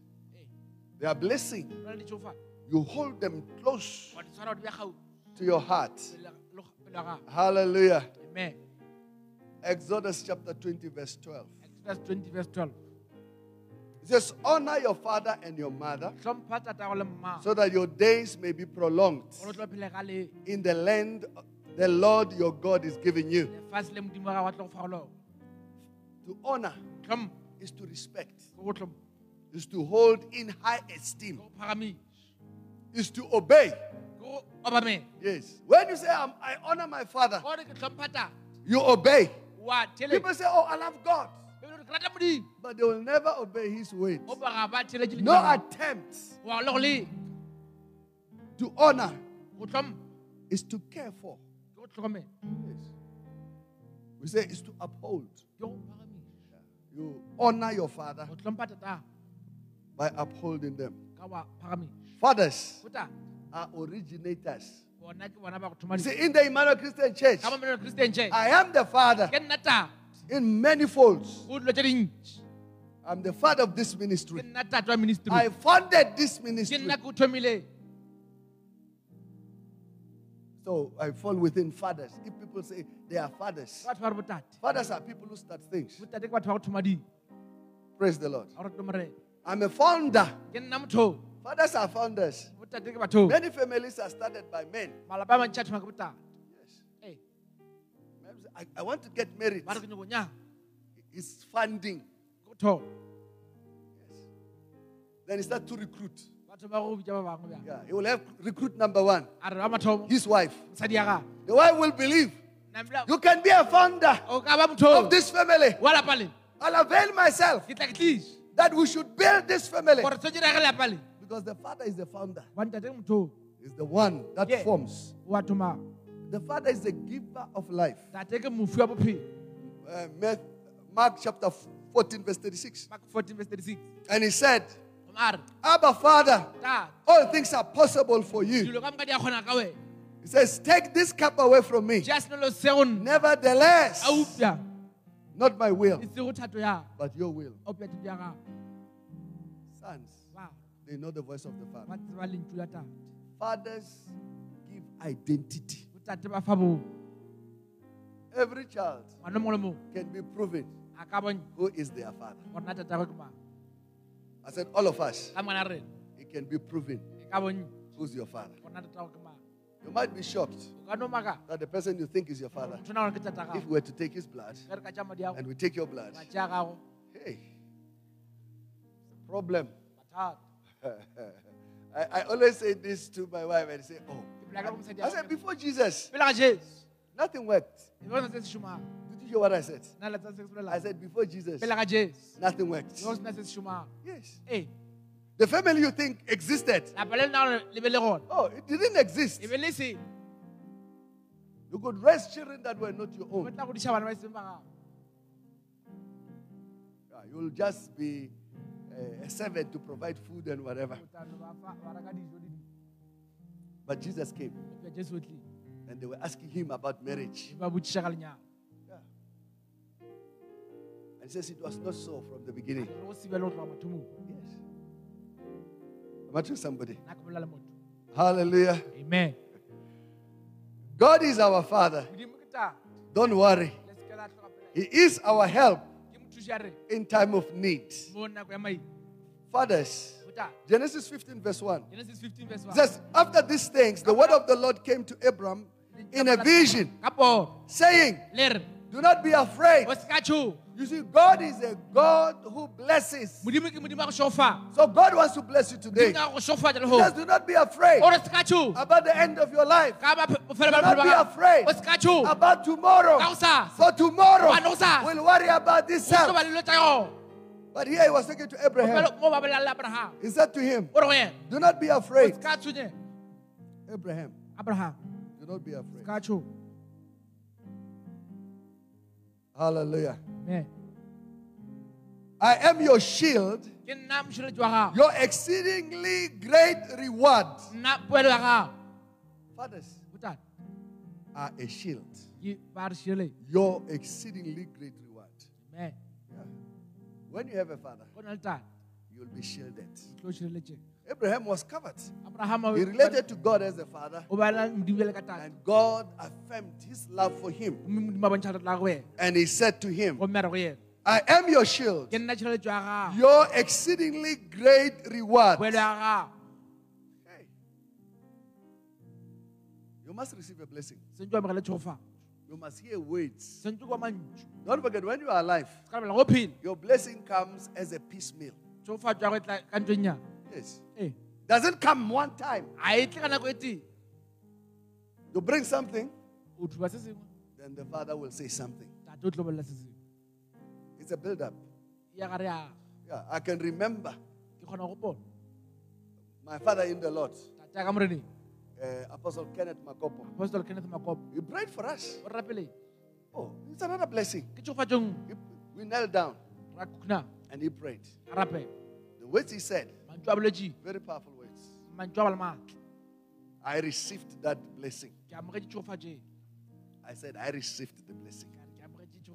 They are blessing. go na le ditšhegofatso You hold them close wa di tshwara gore di bja gau to your heart. pele le- pele ga gago Hallelujah. amen Exodus chapter 20, verse 12. exodus 20 verse 12 It says, Honor your father and your mother hlompha tatago le mma. so that your days may be prolonged. Gore o tlo phele ga le in the land the Lord your God is giving you. lefatshe le modimo wa gago a tlo go fa go lona. To honor is to respect, ke go tlhompha is to hold in high esteem, ke go phagamiša is to obey. ke go obamela. Yes. When you say, "I'm- honor my father, gore ke tlhompha tate you obey. People say, Oh, I love God. Ke rata modimo But they will never obey his ways. o ba ga ba theletše No attempt to honor is to care for. Yes. We say it's to uphold. You honor your father go tlhompha tatago by upholding them. ka wa phagamiša Fathers are originators. bona ke bona ba go You see, in the Emmanuel Christian Church, ka mamelo christian church. I am the father. Ke nna tate in many folds. I'm the father of this ministry. nna tate wa ministry I founded this ministry. nna ke o thomileng So I fall within fathers. If people say they are fathers, batho ba re fathers are people who start things. botate ke batho ba go thoma dilo Praise the Lord. ga re tomorena I'm a founder. ke nna motho Fathers are founders. botate ke batho Many families are started by men. I, I want to get married. ba re ke nyako nya It's funding. thoma Then he start to recruit. batho ba go bitša ba bangwe bjang Yeah, he will have recruit number one, his wife. The wife will believe you can be a founder o ka ba motho of this family. wa lapa le I'll avail myself ke tla ke that we should build this family. gore tshwetse rage lapa le Because the father is the founder, is the one that Yeah. forms. The father is the giver of life. tate ke mofu wa bophelo Uh, Mark chapter 14, verse 36. mark 14 verse 36 And he said, Abba, Father, all things are possible for you. dilo ka moka di a kgona ka wena He says, Take this cup away from me. ja senelo se go nna Nevertheless, not my will, se go thato ya but your will. opša thuto ya gago Sons, they know the voice of the Father. ba tseba lentšu la tate Fathers give identity. Bo tate ba fa bong. Every child ngwana o mongwe le can be proven who is their father. gore na tatagwe ke I said, all of us, ka ngwana rena. It can be proven who's your father. gore na tatagwe ke mang? You might be shocked o ka no maka? that the person you think is your father, motho na gore ke tata if we were to take his blood ge re ka tša madi ago and we take your blood, ba tšea gago. hey, problem. I, I always say this to my wife and say, oh. Ke bolela ka go mosadi I said, before Jesus, pele ga jesu nothing worked. bona se se Did you hear what I said? nna letsa se se I said, before Jesus, nothing worked. go sena se se šomang Yes. The family you think existed, lapa le lena gore le be le gona oh, it didn't exist. be le se You could raise children that were not your own. tla godiša bana ba seng ba gago Yeah, You'll just be uh, a servant to provide food and whatever. But Jesus came Kopi ya jesu o tlile and they were asking him about marriage. ba botšiša ka lenyalo Yeah. And he says it was not so from the beginning. gore go sebele go tloga mathomong Yes. Am I to somebody? nna ke bolela le motho Hallelujah. amen God is our Father. modimo ke tate Don't worry. le seke la tlhoka pela He is our help ke mothuši a re in time of need. mo nako ya maina Fathers, Genesis 15, verse 1. genesis 15 verse It 1 says, After these things, the word of the Lord came to Abram in a vision, saying, Do not be afraid. o se ka You see, God is a God who blesses. modimo ke modimo a go šofa So God wants to bless you today. modimo a go šofatša le He says, go Do not be afraid ore se ka about the end of your life, ka ba bofelo Do not be afraid. gago o se about tomorrow. For tomorrow Why no, sir? will worry about this self. But here he was talking to Abraham. mo ba bolela le abraham He said to him, o re go yena Do not be afraid. se ka tshwenye Abraham, abraham do not be afraid. Hallelujah. amen I am your shield, ke nna mošireletši wa gago your exceedingly great reward. nna poelo ya gago Fathers are a shield, ke ba re šireletše your exceedingly great reward. amen. When you have a father, go na le tate you'll be shielded. Abraham was covered. abraham He related to God as a father, o balela modimo bjale ka tate and God affirmed his love for him. gomme modimo a bontšha tlotla go wena And he said to him, gomme a re go yena I am your shield, ke nna tšhireletšo ya gago your exceedingly great reward. Hey. You must receive a blessing. Sentse wa amogele tšhofa You must hear words. sentse kwa mantšu Don't forget, when you are alive, se ka lebala your blessing comes as a piecemeal. tšhofatšo ya go tla ka ntlong nyana Yes. Eh. ee Doesn't come one time. a tle ka nako tee You bring something, o thuba se then the father will say something. tate o tlo bolela se sengwe It's a build up. ya gare ya Yeah, I can remember ke kgona go gopola my father in the Lord, tate ya ka moreneng uh, Apostle Kenneth Makopo. apostol kenneth makopo He prayed for us. o re Oh, it's another blessing. ke tšhofatšo nngwe He- we knelt down and he prayed. The words he said, very powerful words. mantšu a ba le maatla I received that blessing. ke amogetse tšhofatšeng I said, I received the blessing.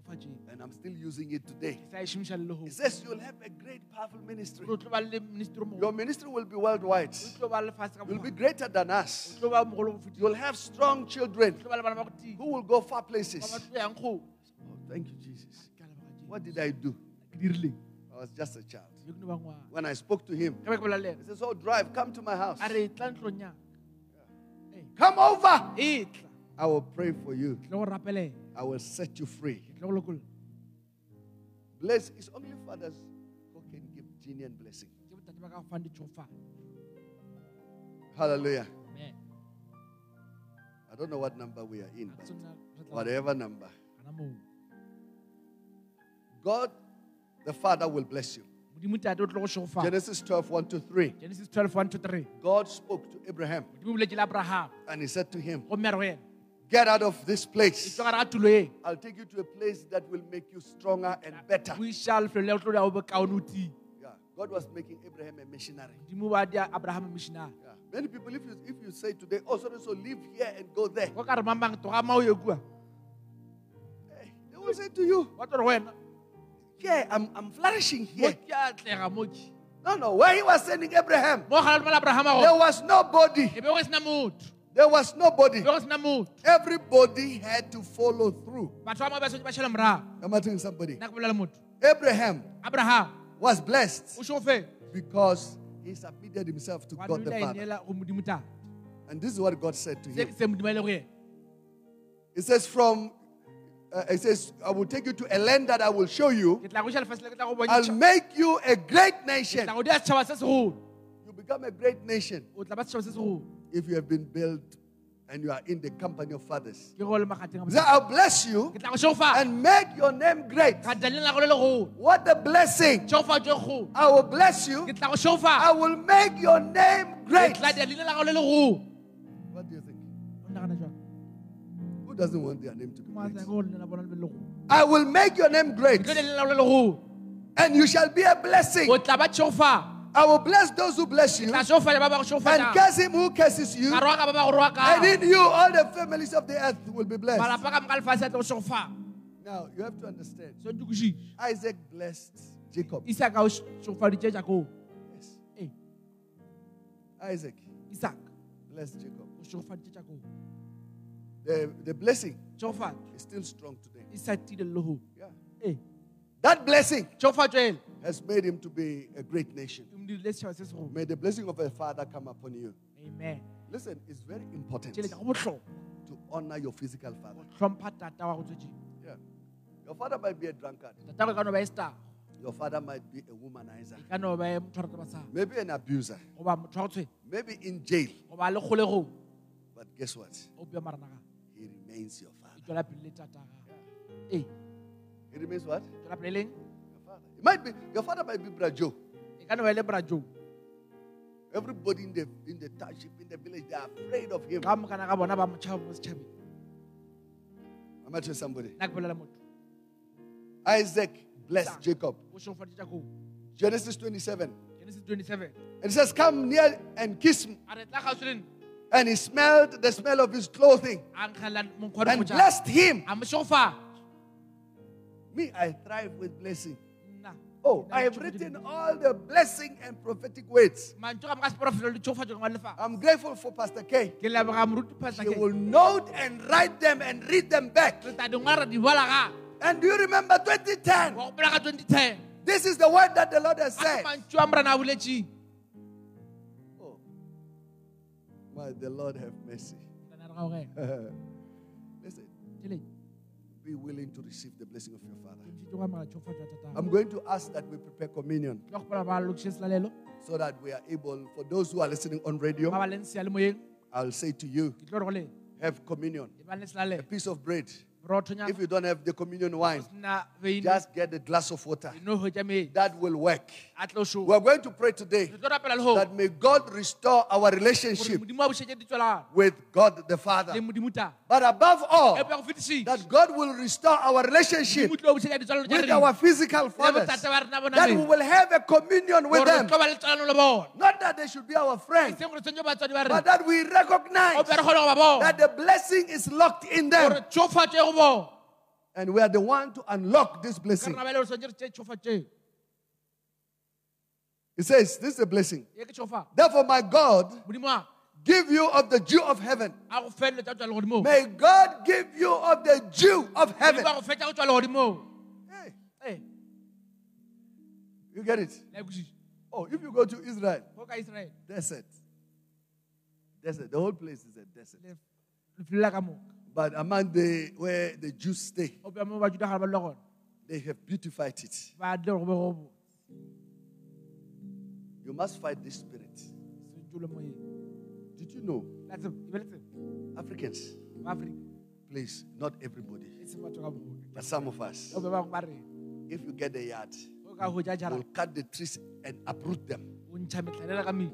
And I'm still using it today. ke sa šomiša le He says, You'll have a great, powerful ministry. o tlo ba le ministry o Your ministry will be worldwide. o tlo ba lefatshe ka You'll be greater than us. tlo ba mogolo go fetisa You'll have strong children o tlo ba le bana ba go tia who will go far places. ba tlo yang kgole Oh, thank you, Jesus. Ke a leboga Jesu. What did I do? I was just a child. yo ke ne ba ngwana When I spoke to him, ka be ke bolela le he says, Oh, drive, come to my house. a re tla ntlong yang Come over. I will pray for you. Ke tlo go rapelela I will set you free. Bless. It's only fathers who can give genuine blessing. ke botate ba ka go fang ditšhofane Hallelujah. amen I don't know what number we are in, but ke tsona re tla whatever number. God, the Father, will bless you. modimo tate o tlo go šofa Genesis 12, 1 to 3. genesis 12 1 to 3 God spoke to Abraham modimo o boletse le abraham and he said to him, gomme a re go yena Get out of this place. tswa gare ga tulo I'll take you to a place that will make you stronger and better. o iša lefelo le go tlo ya go bokaone o tii Yeah. God was making Abraham a missionary. modimo ba dia abraham missionary Yeah. Many people, if you, if you say today, oh, sorry, so live here and go there, go ka re mamang toga ma o ye kua hey, they will say to you, wa tlo re go Yeah, I'm, I'm flourishing here. ke a tlega moki No, no. Where he was sending Abraham, mo gala lemala abraham a there was nobody. Be go sena motho There was nobody. be go sena motho Everybody had to follow through. batho ba mo ba swetse ba shele morago I'm telling somebody. Abraham abraham was blessed because he submitted himself to God the Father. ineela go modimo tate And this is what God said to him. ke se modimo a ile go yena It says, From, uh, it says, I will take you to a land that I will show you. ke tla go iša lefatshe le ke tla go I'll make you a great nation. tla go dia setšhaba se segolo You become a great nation o tla ba setšhaba se segolo if you have been built and you are in the company of fathers. ke go le magateng a He said, modimo. I'll bless you ke tla go šofa and make your name great. ka tla le lago le legolo What a blessing! I will bless you. ke tla go šofa I will make your name great. tla dia leina lago le legolo What do you think? o nagana jang Who doesn't want their name to be great? tsaya go lena bona le be legolo I will make your name great, ke tlo dia leina lago le legolo and you shall be a blessing. O tla ba šofa I will bless those who bless you, tla šofa ja ba ba go and curse him who curses you. ka rwaka ba ba go And in you, all the families of the earth will be blessed. malapa ka moka lefatshe a tlo go šofa Now, you have to understand Isaac blessed Jacob. isaka o šofaditše jakoo Yes. ee Isaac isak blessed Jacob. o šofaditše jakoo The, the blessing is still strong today. sa tile le Yeah. Eh. That blessing has made him to be a great nation. mo dirile setšhaba se segolo May the blessing of a father come upon you. amen Listen, it's very important tšhelete go botlhokwa to honor your physical father. go tlhompha tata wa go tswetseng Yeah. Your father might be a drunkard. tata ka no ba star Your father might be a womanizer. ka no ba motho wa rataba sang Maybe an abuser. goba motho wa go tshwenya Maybe in jail. goba le kgolegong But guess what? o pia maranaga He remains your father. tswela pele le tata ga ee He remains what? tswela pele leng Your father. It might be your father might be Brajo. ka no ba le brajo Everybody in the in the township, in the village, they are afraid of him. ga mokana ga bona ba motšhaba mo setšhabeng I'm going somebody. nna ke bolela motho Isaac blessed Jacob. o šofaditša koo Genesis 27. genesis 27 And it says, Come near and kiss me. a re tla kgauswi le nna And he smelled the smell of his clothing a nkgelela monkgwa and blessed him. A mo šofa Me, I thrive with blessing. Oh, I have written all the blessing and prophetic words. mantso ga mo ka seporofelo le tšofatso ngwa lefa I'm grateful for Pastor K. ke leboga moruti He will note and write them and read them back. re ta dingwala re di bola ga And do you remember 2010? wa gopola ka 2010 This is the word that the Lord has said. mantso a morena a boletseng Oh, may the Lord have mercy. Morena re ga o gena. Listen, be willing to receive the blessing of your Father. ke ntšhitše go amogela tšhofatso ya tata I'm going to ask that we prepare communion ke gopola ba lokiše selalelo so that we are able, for those who are listening on radio, ba ba leng sea le moyeng I'll say to you, ke tlo re go le have communion, a piece of bread. If you don't have the communion wine, just get a glass of water. no hwetša metsi That will work. a tlo šoa We're going to pray today re tlo rapela that may God restore our relationship modimo a bošetse ditswelana with God the Father. le modimo ta But above all, pe go fetišitše that God will restore our relationship modimo tlo bošetša ditswalano tša with our physical fathers. botate ba rena bona That we will have a communion with them. tlo ba le tswalano le bona Not that they should be our friends, seng gore tshwanetse batswadi ba but that we recognize pe re kgone go ba bona that the blessing is locked in them. Tšhofatso go bona And we are the one to unlock this blessing. rena ba le gore tshwanetse re tšee tšhofatso eo It says, This is a blessing. Therefore, my God, give you of the Jew of heaven. a go felele tša go tswa legodimong May God give you of the Jew of heaven. modimo a go fetša go tswa legodimong Hey, you get it? Oh, if you go to Israel, desert. Desert. The whole place is a desert. Lefelo la ka moka But among the where the Jews stay, o pea mo bajuda ga ba dula gona they have beautified it. ba dile gore go be go bo You must fight this spirit. Did you know? la tsebo be le tsebo Africans, please, not everybody, but some of us, o be bangwe ba rena if you get a yard, o ka ho ja You jara will cut the trees and uproot them. o ntsha metlharela ka medu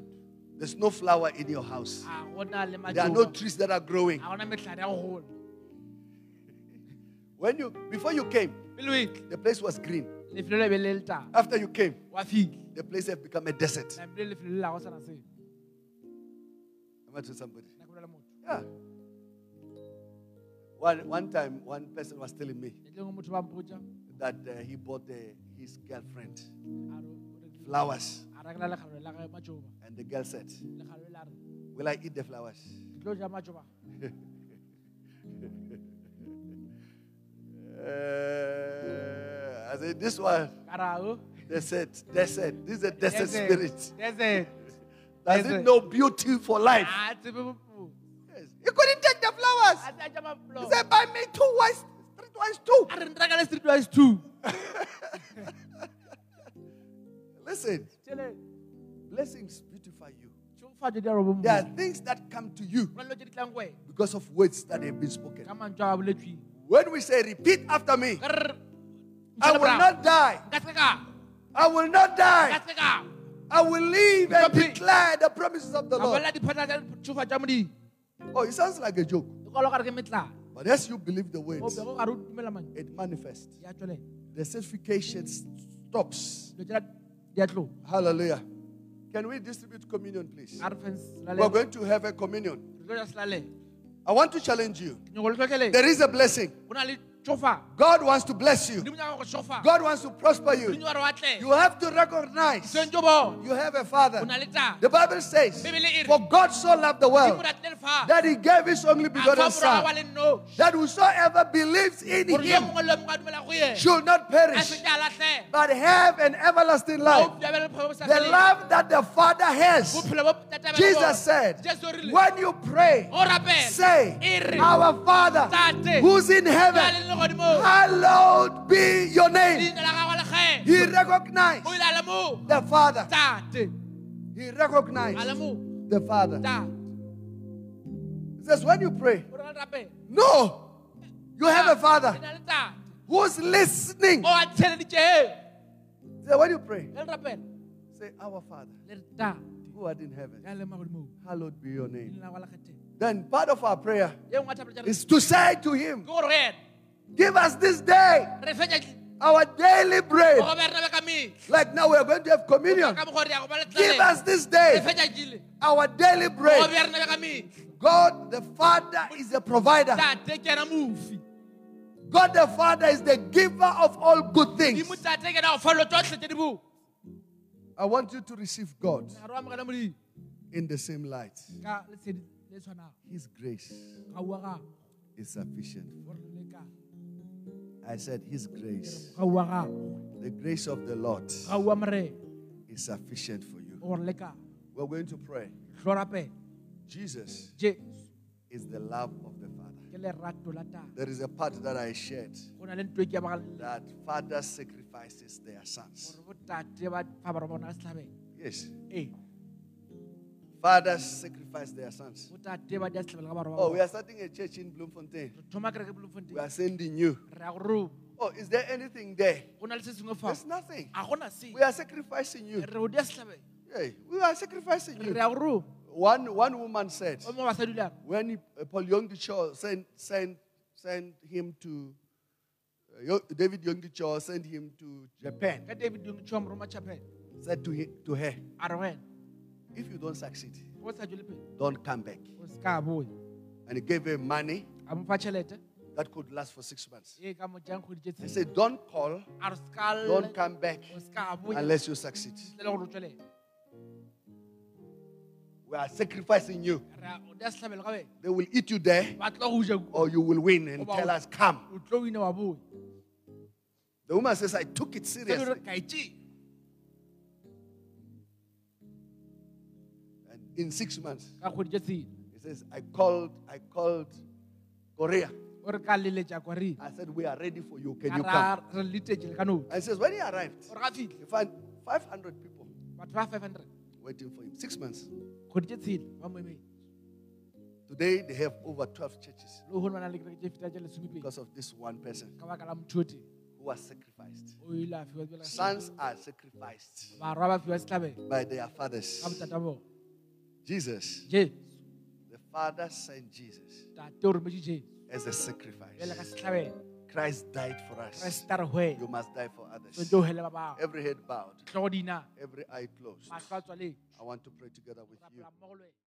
There's no flower in your house. a gona le There are no trees that are growing. When you before you came, pele o etle the place was green. lefelo le be le le tala After you came, the place has become a desert. nampile lefelo le la go sana seo Am I to somebody? nna ke bolela motho Yeah. One, one time, one person was telling me le tleng motho ba mpotsa that uh, he bought uh, his girlfriend a re o rekile- flowers. a rekela lekgalo la ge matsoba And the girl said, lekgalo la re Will I eat the flowers? said, This one, ka ra o desert, desert. This is a desert spirit. desert Does it know beauty for life? Ah, a tsebe bophelo Yes. He couldn't take the flowers. a tsa ja mapelo He said, Buy me two white, street wines too. a street wise two Listen, blessings beautify you. tšhofatso di a robo There are things that come to you go na le tse di tlang ko wena because of words that have been spoken. ka mantswe a boletsweng When we say, Repeat after me, I will not die. nka se ka I will not die. I will live and declare the promises of the Lord. bolela diphatla tsa tšhofa tša modimo Oh, it sounds like a joke. kwalo gare ke metla But as you believe the words, bego gare o dumela mane it manifests. di a tswelela The certification stops. dilo tšela di a tlo Hallelujah. Can we distribute communion, please? a re feng We're going to have a communion. re tlo ja selaleng I want to challenge you. nyoko le tlhotlheleng There is a blessing. Go na le tšhofa God wants to bless you. modimo nyaka go tšhofa God wants to prosper you. modimo wa re wa tle You have to recognize you have a father. o na le tata The Bible says, For God so loved the world that he gave his only begotten Son, that whosoever believes in him mongwe le mongwe a dumela go yena. should not perish, se ke a latlhe but have an everlasting life. Bophelo ba bophelo bo sa The love that the Father has. Bophelo bo tata ba Jesus said, Jesu o rile, When you pray, say, Our Father who's in heaven, hallowed be your name. leina la gagwe le kge He recognized o ile a le mo. the Father. He recognized the Father. He says, When you pray, o re le rapela no, you have a Father na le tate who's listening. o a ntsheleditše He said, When you pray, le re rapela say, Our Father le re tate who art in heaven, ya le magodimo hallowed be your name. leina la gwa le kgetheng Then part of our prayer ye nngwe a thapelo tša re is to say to Him, ke gore ena Give us this day our daily bread. go be re be ka mehla Like now, we are going to have communion. ka mokgwa re ya go ba le Give us this day our daily bread. be re be ka mehla God the Father is the provider. tate ke ena mofi God the Father is the giver of all good things. dimo tate ke ena go falelo tsotlhe tse di bo I want you to receive God a re amogela modimo in the same light. ka letshedi le tshwanang His grace ga ua gago is sufficient. Gore le lekane I said, His grace, the grace of the Lord, is sufficient for you. We're going to pray. Jesus is the love of the Father. ke lerato la tata There is a part that I shared. Go na le ntwe ke ya bagalele that fathers sacrifices their sons. gore Fathers sacrifice their sons. botate ba di a setlhabela ka bara ba Oh, we are starting a church in Bloemfontein. re thoma kereke We are sending you. re ya go ro Oh, is there anything there? go na le se sengwe fa There's nothing. a gona se We are sacrificing you. re go di a setlhabeng Hey, we are sacrificing you. ya go ro One, one woman said, o mo basadi le when he, uh, Paul Yonggi sent, sent, sent him to, uh, David Yonggi sent him to Japan, ka david yung tšhoa moroma chapel said to, he, to her, a re wena if you don't succeed, don't come back. o se ka And he gave him money a mo fa tšhelete that could last for six months. ka mo jang kgwedi tše He said, don't call, don't come back o se ka boe unless you succeed. le gore o tswelela We are sacrificing you. re a- o di a setlhabelo ka wena They will eat you there ba tlo go ja kua. or you will win and tell us, come. o tlo wine wa boe The woman says, I took it Se seriously. In six months, ka kgwedi tše tshela he says, I called, I called Korea. o re ka leletša kwa re I said, we are ready for you. Can you come? re letetše le ka no And he says, when he arrived, o re ga fitlhe he found 500 people batho 500 waiting for him. Six months. kgwedi tše tshela ba mo emeng Today, they have over 12 churches le go na le kereke tše feta tše lesomepedi because of this one person ka baka la motho o who are sacrificed. o ile a fiwa jwale ka Sons are sacrificed barwa ba fiwa setlhabelo by their fathers. Ka botata bona Jesus, je the Father sent Jesus tate o rometse jesu as a sacrifice. Christ died for us. kreste re hwele You must die for others. tshwanetse o hele ba bangwe Every head bowed, every eye closed. matlho a tswaleng I want to pray together with you.